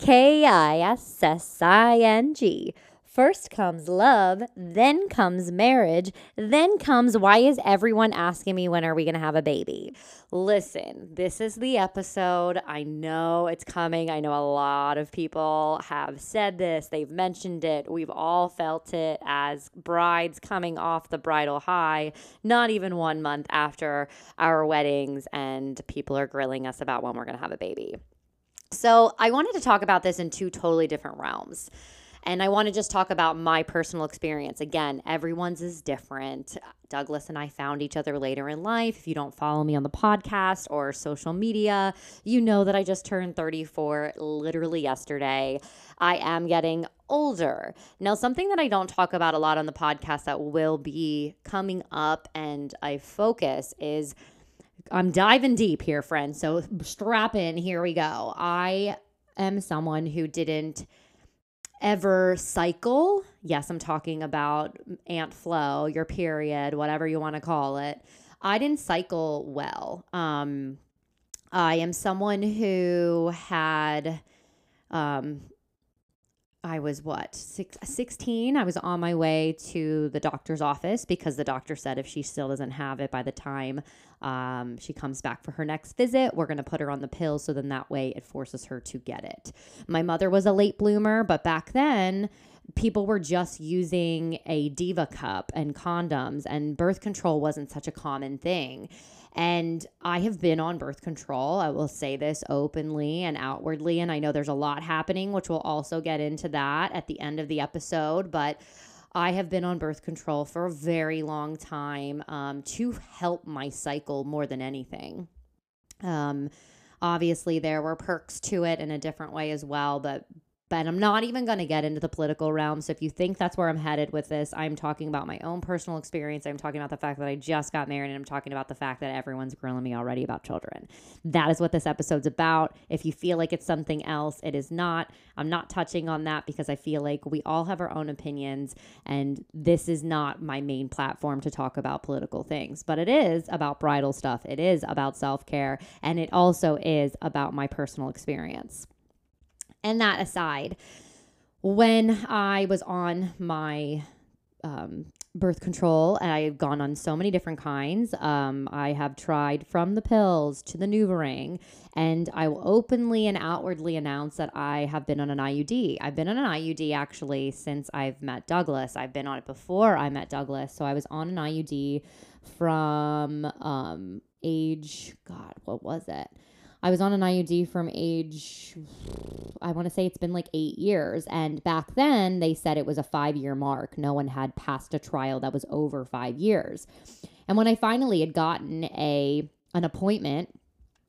K I S S I N G. First comes love, then comes marriage, then comes why is everyone asking me when are we going to have a baby? Listen, this is the episode. I know it's coming. I know a lot of people have said this, they've mentioned it. We've all felt it as brides coming off the bridal high, not even one month after our weddings, and people are grilling us about when we're going to have a baby. So, I wanted to talk about this in two totally different realms. And I want to just talk about my personal experience. Again, everyone's is different. Douglas and I found each other later in life. If you don't follow me on the podcast or social media, you know that I just turned 34 literally yesterday. I am getting older. Now, something that I don't talk about a lot on the podcast that will be coming up and I focus is I'm diving deep here, friends. So strap in. Here we go. I am someone who didn't ever cycle, yes, I'm talking about Aunt Flo, your period, whatever you want to call it. I didn't cycle well. Um, I am someone who had, um, I was what, six, 16? I was on my way to the doctor's office because the doctor said if she still doesn't have it by the time um, she comes back for her next visit. We're going to put her on the pill so then that way it forces her to get it. My mother was a late bloomer, but back then, people were just using a diva cup and condoms and birth control wasn't such a common thing and I have been on birth control. I will say this openly and outwardly. And I know there's a lot happening, which we'll also get into that at the end of the episode. But I have been on birth control for a very long time um, to help my cycle more than anything. Um, obviously, there were perks to it in a different way as well, but but I'm not even going to get into the political realm. So if you think that's where I'm headed with this, I'm talking about my own personal experience. I'm talking about the fact that I just got married and I'm talking about the fact that everyone's grilling me already about children. That is what this episode's about. If you feel like it's something else, it is not. I'm not touching on that because I feel like we all have our own opinions and this is not my main platform to talk about political things, but it is about bridal stuff. It is about self-care and it also is about my personal experience. And that aside, when I was on my um, birth control, and I have gone on so many different kinds. Um, I have tried from the pills to the NuvaRing, and I will openly and outwardly announce that I have been on an IUD. I've been on an IUD actually since I've met Douglas. I've been on it before I met Douglas, so I was on an IUD from um, age, God, what was it? I was on an IUD from age, I want to say it's been like eight years. And back then they said it was a five year mark. No one had passed a trial that was over five years. And when I finally had gotten a an appointment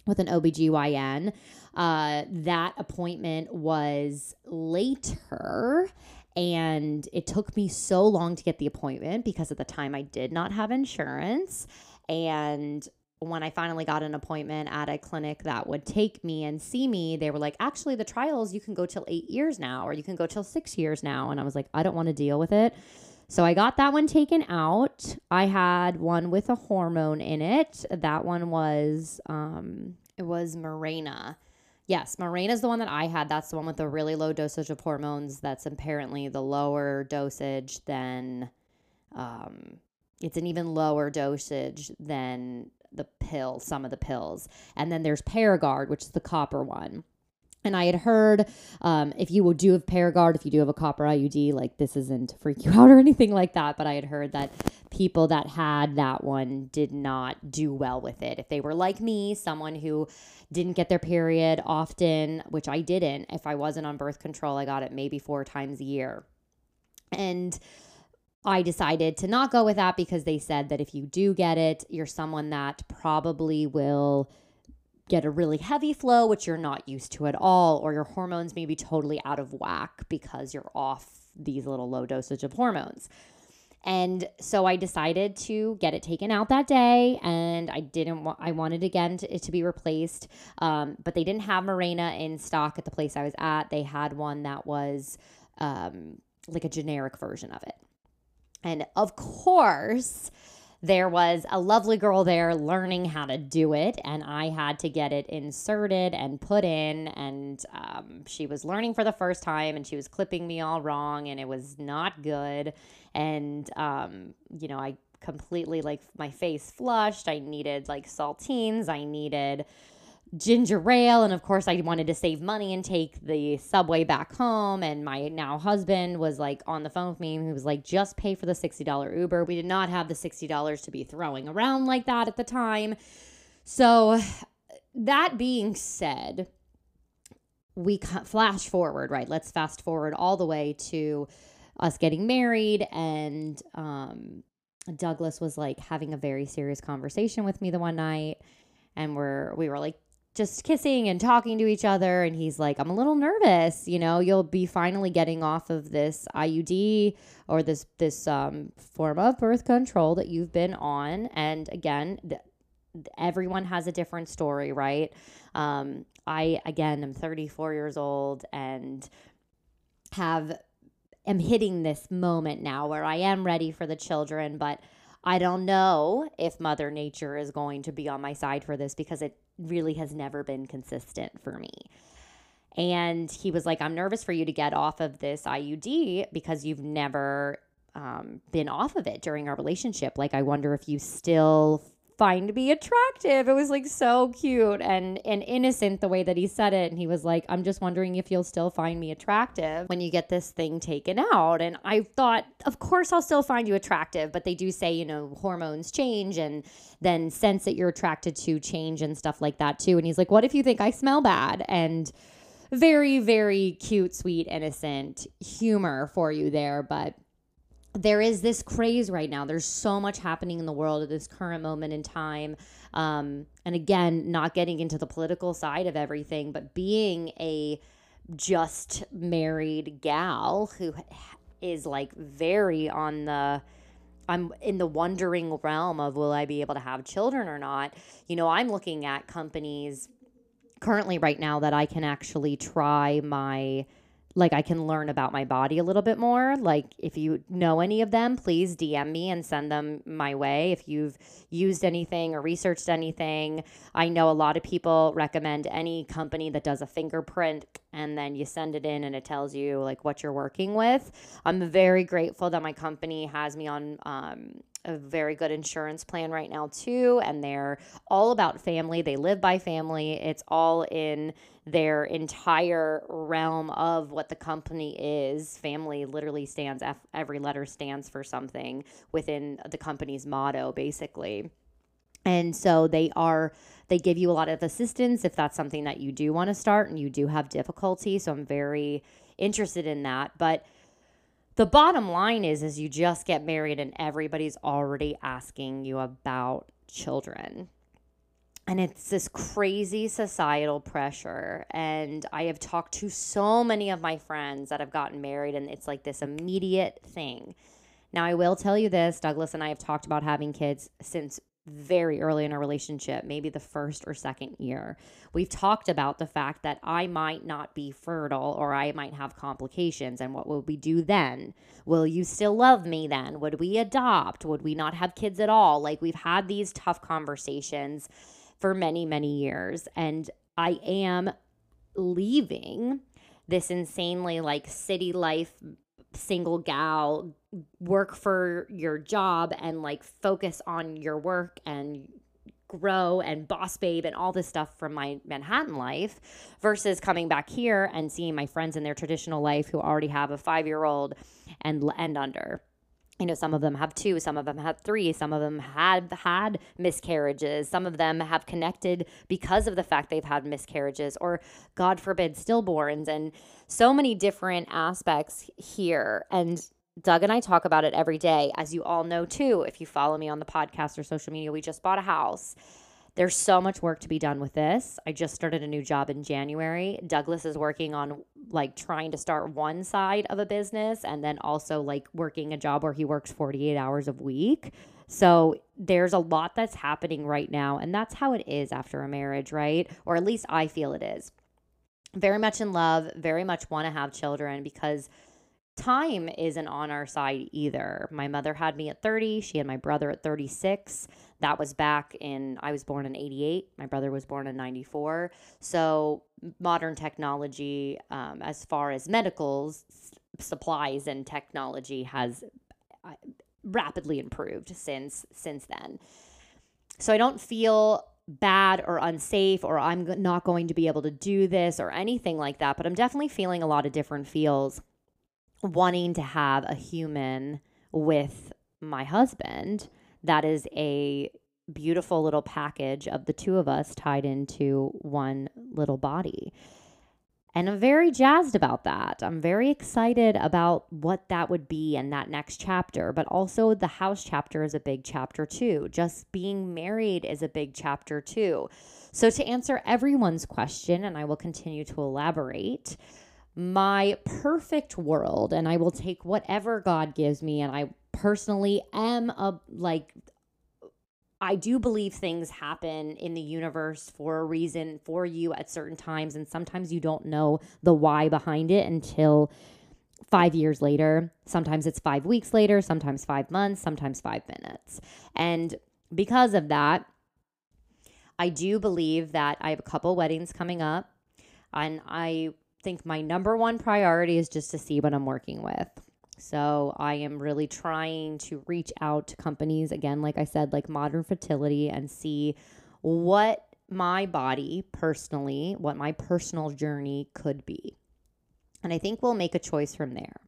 with an OBGYN, uh, that appointment was later and it took me so long to get the appointment because at the time I did not have insurance. And when I finally got an appointment at a clinic that would take me and see me, they were like, actually, the trials, you can go till eight years now, or you can go till six years now. And I was like, I don't want to deal with it. So I got that one taken out. I had one with a hormone in it. That one was, um, it was Mirena. Yes, Mirena is the one that I had. That's the one with the really low dosage of hormones. That's apparently the lower dosage than, um, it's an even lower dosage than the pill, some of the pills. And then there's Paragard, which is the copper one. And I had heard um, if you do have Paragard, if you do have a copper IUD, like this isn't to freak you out or anything like that, but I had heard that people that had that one did not do well with it. If they were like me, someone who didn't get their period often, which I didn't, if I wasn't on birth control, I got it maybe four times a year. And I decided to not go with that because they said that if you do get it, you're someone that probably will get a really heavy flow, which you're not used to at all, or your hormones may be totally out of whack because you're off these little low dosage of hormones. And so I decided to get it taken out that day, and I didn't. want. I wanted again to, it to be replaced, um, but they didn't have Mirena in stock at the place I was at. They had one that was um, like a generic version of it, and of course, there was a lovely girl there learning how to do it, and I had to get it inserted and put in. And um, she was learning for the first time, and she was clipping me all wrong, and it was not good. And, um, you know, I completely like my face flushed. I needed like saltines, I needed ginger ale and of course I wanted to save money and take the subway back home and my now husband was like on the phone with me and he was like just pay for the $60 Uber. We did not have the $60 to be throwing around like that at the time. So that being said, we flash forward, right? Let's fast forward all the way to us getting married and um Douglas was like having a very serious conversation with me the one night and we're we were like just kissing and talking to each other and he's like i'm a little nervous you know you'll be finally getting off of this iud or this this um, form of birth control that you've been on. And again th- everyone has a different story right? Um, i again am 34 years old and have am hitting this moment now where i am ready for the children but I don't know if Mother Nature is going to be on my side for this because it really has never been consistent for me. And he was like, I'm nervous for you to get off of this IUD because you've never um, been off of it during our relationship. Like, I wonder if you still find me attractive. It was like so cute and and innocent the way that he said it. And he was like, I'm just wondering if you'll still find me attractive when you get this thing taken out. And I thought, of course I'll still find you attractive, but they do say, you know, hormones change and then sense that you're attracted to change and stuff like that too. And he's like, What if you think I smell bad? And very, very cute, sweet, innocent humor for you there, but there is this craze right now. There's so much happening in the world at this current moment in time. Um, and again, not getting into the political side of everything, but being a just married gal who is like very on the I'm in the wondering realm of will I be able to have children or not. You know, I'm looking at companies currently right now that I can actually try my like I can learn about my body a little bit more. Like if you know any of them, please DM me and send them my way. If you've used anything or researched anything, I know a lot of people recommend any company that does a finger prick and then you send it in and it tells you like what you're working with. I'm very grateful that my company has me on um, a very good insurance plan right now too and they're all about family. They live by family. It's all in their entire realm of what the company is. Family literally stands every letter stands for something within the company's motto basically. And so they are they give you a lot of assistance if that's something that you do want to start and you do have difficulty. So i'm very interested in that. But the bottom line is is you just get married and everybody's already asking you about children. And it's this crazy societal pressure. And i have talked to so many of my friends that have gotten married and it's like this immediate thing. Now i will tell you this douglas and i have talked about having kids since very early in our relationship, maybe the first or second year. We've talked about the fact that I might not be fertile or I might have complications. And what would we do then? Will you still love me then? Would we adopt? Would we not have kids at all? Like we've had these tough conversations for many, many years. And I am leaving this insanely like city life single gal work for your job and like focus on your work and grow and boss babe and all this stuff from my Manhattan life versus coming back here and seeing my friends in their traditional life who already have a 5-year-old and and under. you know some of them have two some of them have three some of them have had miscarriages some of them have connected because of the fact they've had miscarriages or god forbid stillborns and so many different aspects here and Doug and I talk about it every day as you all know too if you follow me on the podcast or social media we just bought a house there's so much work to be done with this. I just started a new job in January. Douglas is working on like trying to start one side of a business and then also like working a job where he works 48 hours a week. So there's a lot that's happening right now. And that's how it is after a marriage, right? Or at least I feel it is. Very much in love, very much want to have children because time isn't on our side either. My mother had me at 30, she had my brother at 36. That was back in, I was born in 88, my brother was born in 94. So, modern technology, um, as far as medicals, supplies, and technology, has uh, rapidly improved since since then. So I don't feel bad or unsafe or I'm not going to be able to do this or anything like that, but I'm definitely feeling a lot of different feels wanting to have a human with my husband that is a beautiful little package of the two of us tied into one little body. And I'm very jazzed about that. I'm very excited about what that would be in that next chapter. But also, the house chapter is a big chapter too. Just being married is a big chapter too. So, to answer everyone's question, and I will continue to elaborate, my perfect world and I will take whatever God gives me and I personally am a like I do believe things happen in the universe for a reason for you at certain times and sometimes you don't know the why behind it until 5 years later. Sometimes it's 5 weeks later, sometimes 5 months, sometimes 5 minutes. And because of that, I do believe that I have a couple weddings coming up and I think my number one priority is just to see what I'm working with. So I am really trying to reach out to companies, again, like I said, like Modern Fertility, and see what my body personally, what my personal journey could be. And I think we'll make a choice from there.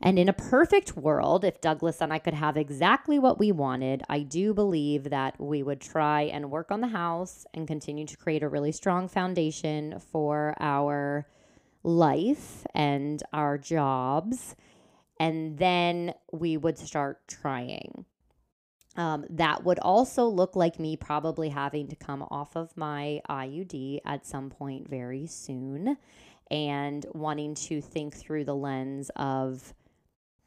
And in a perfect world, if Douglas and I could have exactly what we wanted, I do believe that we would try and work on the house and continue to create a really strong foundation for our life and our jobs. And then we would start trying. Um, that would also look like me probably having to come off of my IUD at some point very soon and wanting to think through the lens of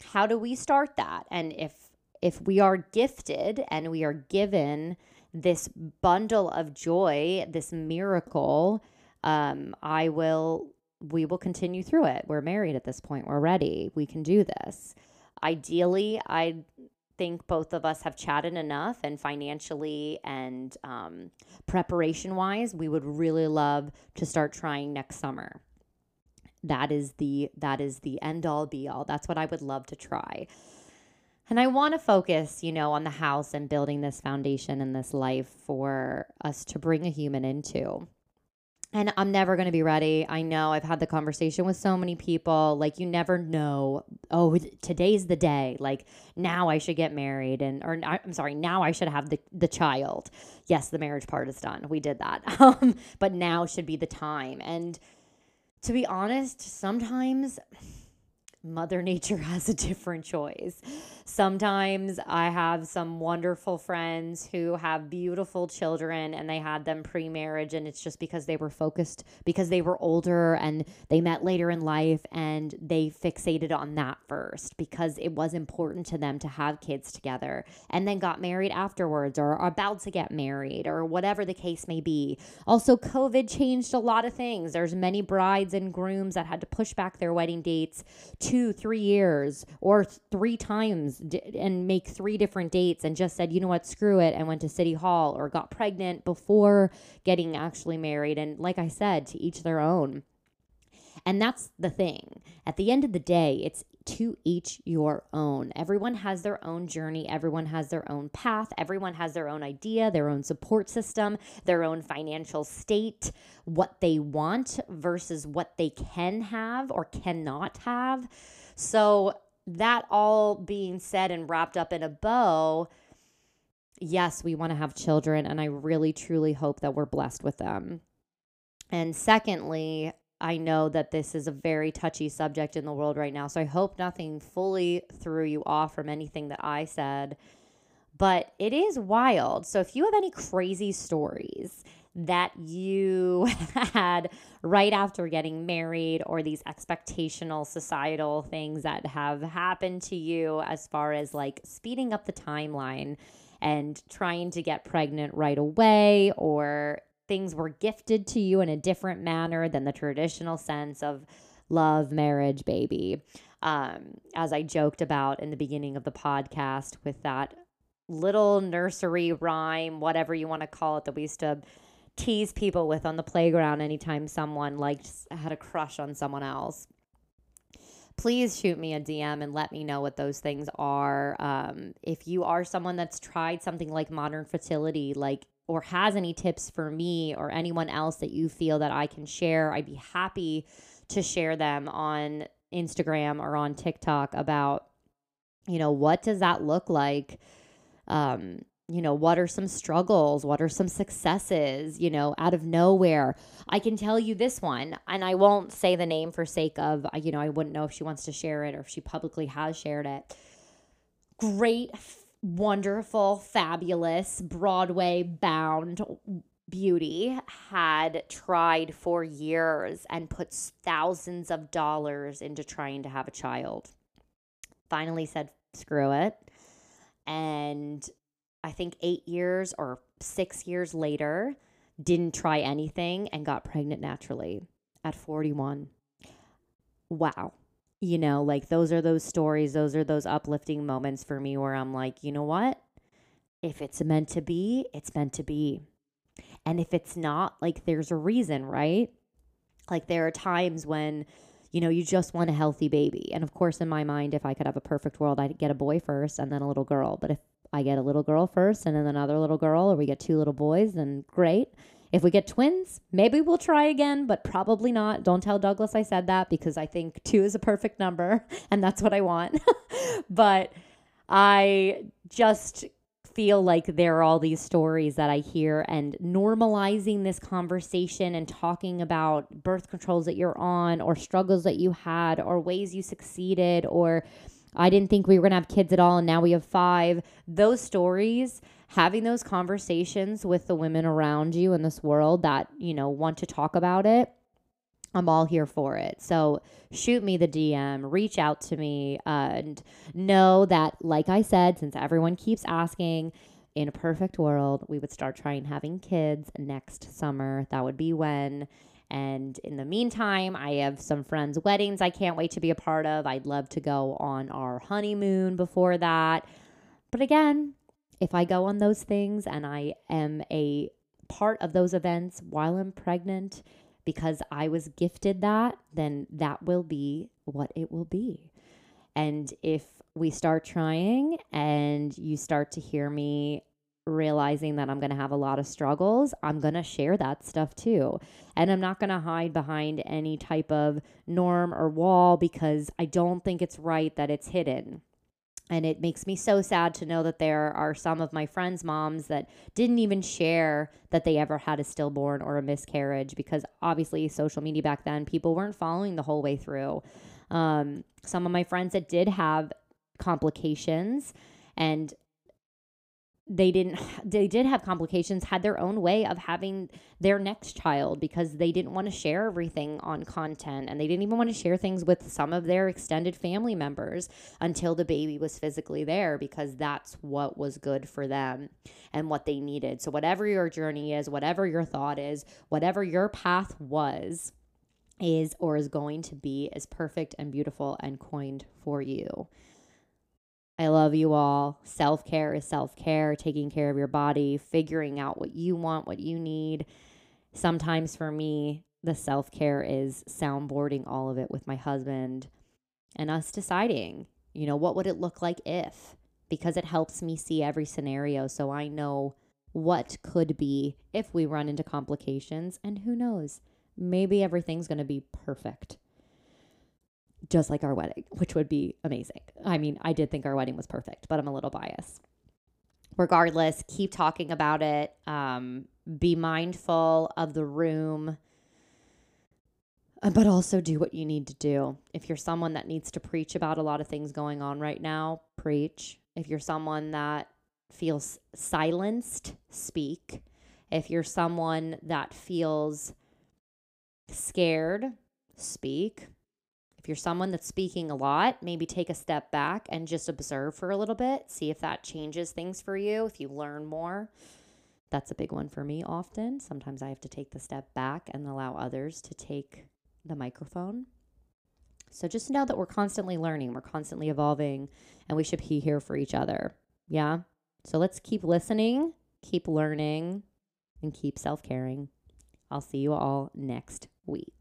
how do we start that and if if we are gifted and we are given this bundle of joy this miracle um, i will we will continue through it. We're married at this point. We're ready. We can do this. Ideally, I think both of us have chatted enough and financially and um, preparation wise, we would really love to start trying next summer. That is the that is the end all be all. That's what I would love to try. And I want to focus, you know, on the house and building this foundation and this life for us to bring a human into and I'm never going to be ready. I know I've had the conversation with so many people. Like, you never know. Oh, today's the day. Like, now I should get married, and or I'm sorry, now I should have the the child. Yes, the marriage part is done. We did that. Um, but now should be the time. And to be honest, sometimes Mother Nature has a different choice. Sometimes I have some wonderful friends who have beautiful children and they had them pre marriage, and it's just because they were focused, because they were older and they met later in life and they fixated on that first because it was important to them to have kids together and then got married afterwards or are about to get married or whatever the case may be. Also, COVID changed a lot of things. There's many brides and grooms that had to push back their wedding dates two, three years or three times and make three different dates and just said, you know what, screw it, and went to City Hall or got pregnant before getting actually married. And like I said, to each their own. And that's the thing. At the end of the day, it's to each your own. Everyone has their own journey, everyone has their own path, everyone has their own idea, their own support system, their own financial state, what they want versus what they can have or cannot have. So, that all being said and wrapped up in a bow, yes, we want to have children. And I really, truly hope that we're blessed with them. And secondly, I know that this is a very touchy subject in the world right now. So I hope nothing fully threw you off from anything that I said. But it is wild. So if you have any crazy stories, that you had right after getting married or these expectational societal things that have happened to you as far as like speeding up the timeline and trying to get pregnant right away or things were gifted to you in a different manner than the traditional sense of love, marriage, baby. Um, as I joked about in the beginning of the podcast with that little nursery rhyme, whatever you want to call it, that we used to tease people with on the playground anytime someone like had a crush on someone else please shoot me a DM and let me know what those things are. Um, if you are someone that's tried something like modern fertility, like or has any tips for me or anyone else that you feel that I can share, I'd be happy to share them on Instagram or on TikTok about, you know, what does that look like? Um, you know, what are some struggles? What are some successes, you know, out of nowhere? I can tell you this one, and I won't say the name for sake of, you know, I wouldn't know if she wants to share it or if she publicly has shared it. Great, wonderful, fabulous, Broadway bound beauty had tried for years and put thousands of dollars into trying to have a child. Finally said, screw it. And I think eight years or six years later, didn't try anything and got pregnant naturally at 41. Wow. You know, like those are those stories, those are those uplifting moments for me where I'm like, you know what? If it's meant to be, it's meant to be. And if it's not, like there's a reason, right? Like there are times when, you know, you just want a healthy baby. And of course, in my mind, if I could have a perfect world, I'd get a boy first and then a little girl. But if I get a little girl first and then another little girl, or we get two little boys, then great. If we get twins, maybe we'll try again, but probably not. Don't tell Douglas I said that because I think two is a perfect number and that's what I want. but I just feel like there are all these stories that I hear and normalizing this conversation and talking about birth controls that you're on or struggles that you had or ways you succeeded or I didn't think we were going to have kids at all, and now we have five. Those stories, having those conversations with the women around you in this world that, you know, want to talk about it, I'm all here for it. So shoot me the DM, reach out to me, uh, and know that, like I said, since everyone keeps asking, in a perfect world, we would start trying having kids next summer. That would be when and in the meantime, I have some friends' weddings I can't wait to be a part of. I'd love to go on our honeymoon before that. But again, if I go on those things and I am a part of those events while I'm pregnant because I was gifted that, then that will be what it will be. And if we start trying and you start to hear me realizing that I'm going to have a lot of struggles, I'm going to share that stuff too. And I'm not going to hide behind any type of norm or wall because I don't think it's right that it's hidden. And it makes me so sad to know that there are some of my friends' moms that didn't even share that they ever had a stillborn or a miscarriage because obviously, social media back then, people weren't following the whole way through. Um, some of my friends that did have complications and they didn't they did have complications had their own way of having their next child because they didn't want to share everything on content and they didn't even want to share things with some of their extended family members until the baby was physically there because that's what was good for them and what they needed. So whatever your journey is whatever your thought is whatever your path was is or is going to be as perfect and beautiful and coined for you I love you all. Self care is self care, taking care of your body, figuring out what you want, what you need. Sometimes for me, the self care is soundboarding all of it with my husband and us deciding, you know, what would it look like if? Because it helps me see every scenario so I know what could be if we run into complications. And who knows, maybe everything's going to be perfect just like our wedding, which would be amazing. I mean, I did think our wedding was perfect, but I'm a little biased. Regardless, keep talking about it. Um, be mindful of the room, but also do what you need to do. If you're someone that needs to preach about a lot of things going on right now, preach. If you're someone that feels silenced, speak. If you're someone that feels scared, speak. If you're someone that's speaking a lot, maybe take a step back and just observe for a little bit. See if that changes things for you, if you learn more. That's a big one for me often. Sometimes I have to take the step back and allow others to take the microphone. So just know that we're constantly learning, we're constantly evolving, and we should be here for each other. Yeah. So let's keep listening, keep learning, and keep self caring. I'll see you all next week.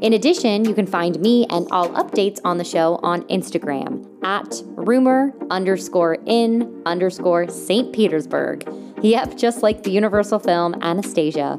In addition, you can find me and all updates on the show on Instagram at rumor underscore in underscore St. Petersburg. Yep, just like the Universal film Anastasia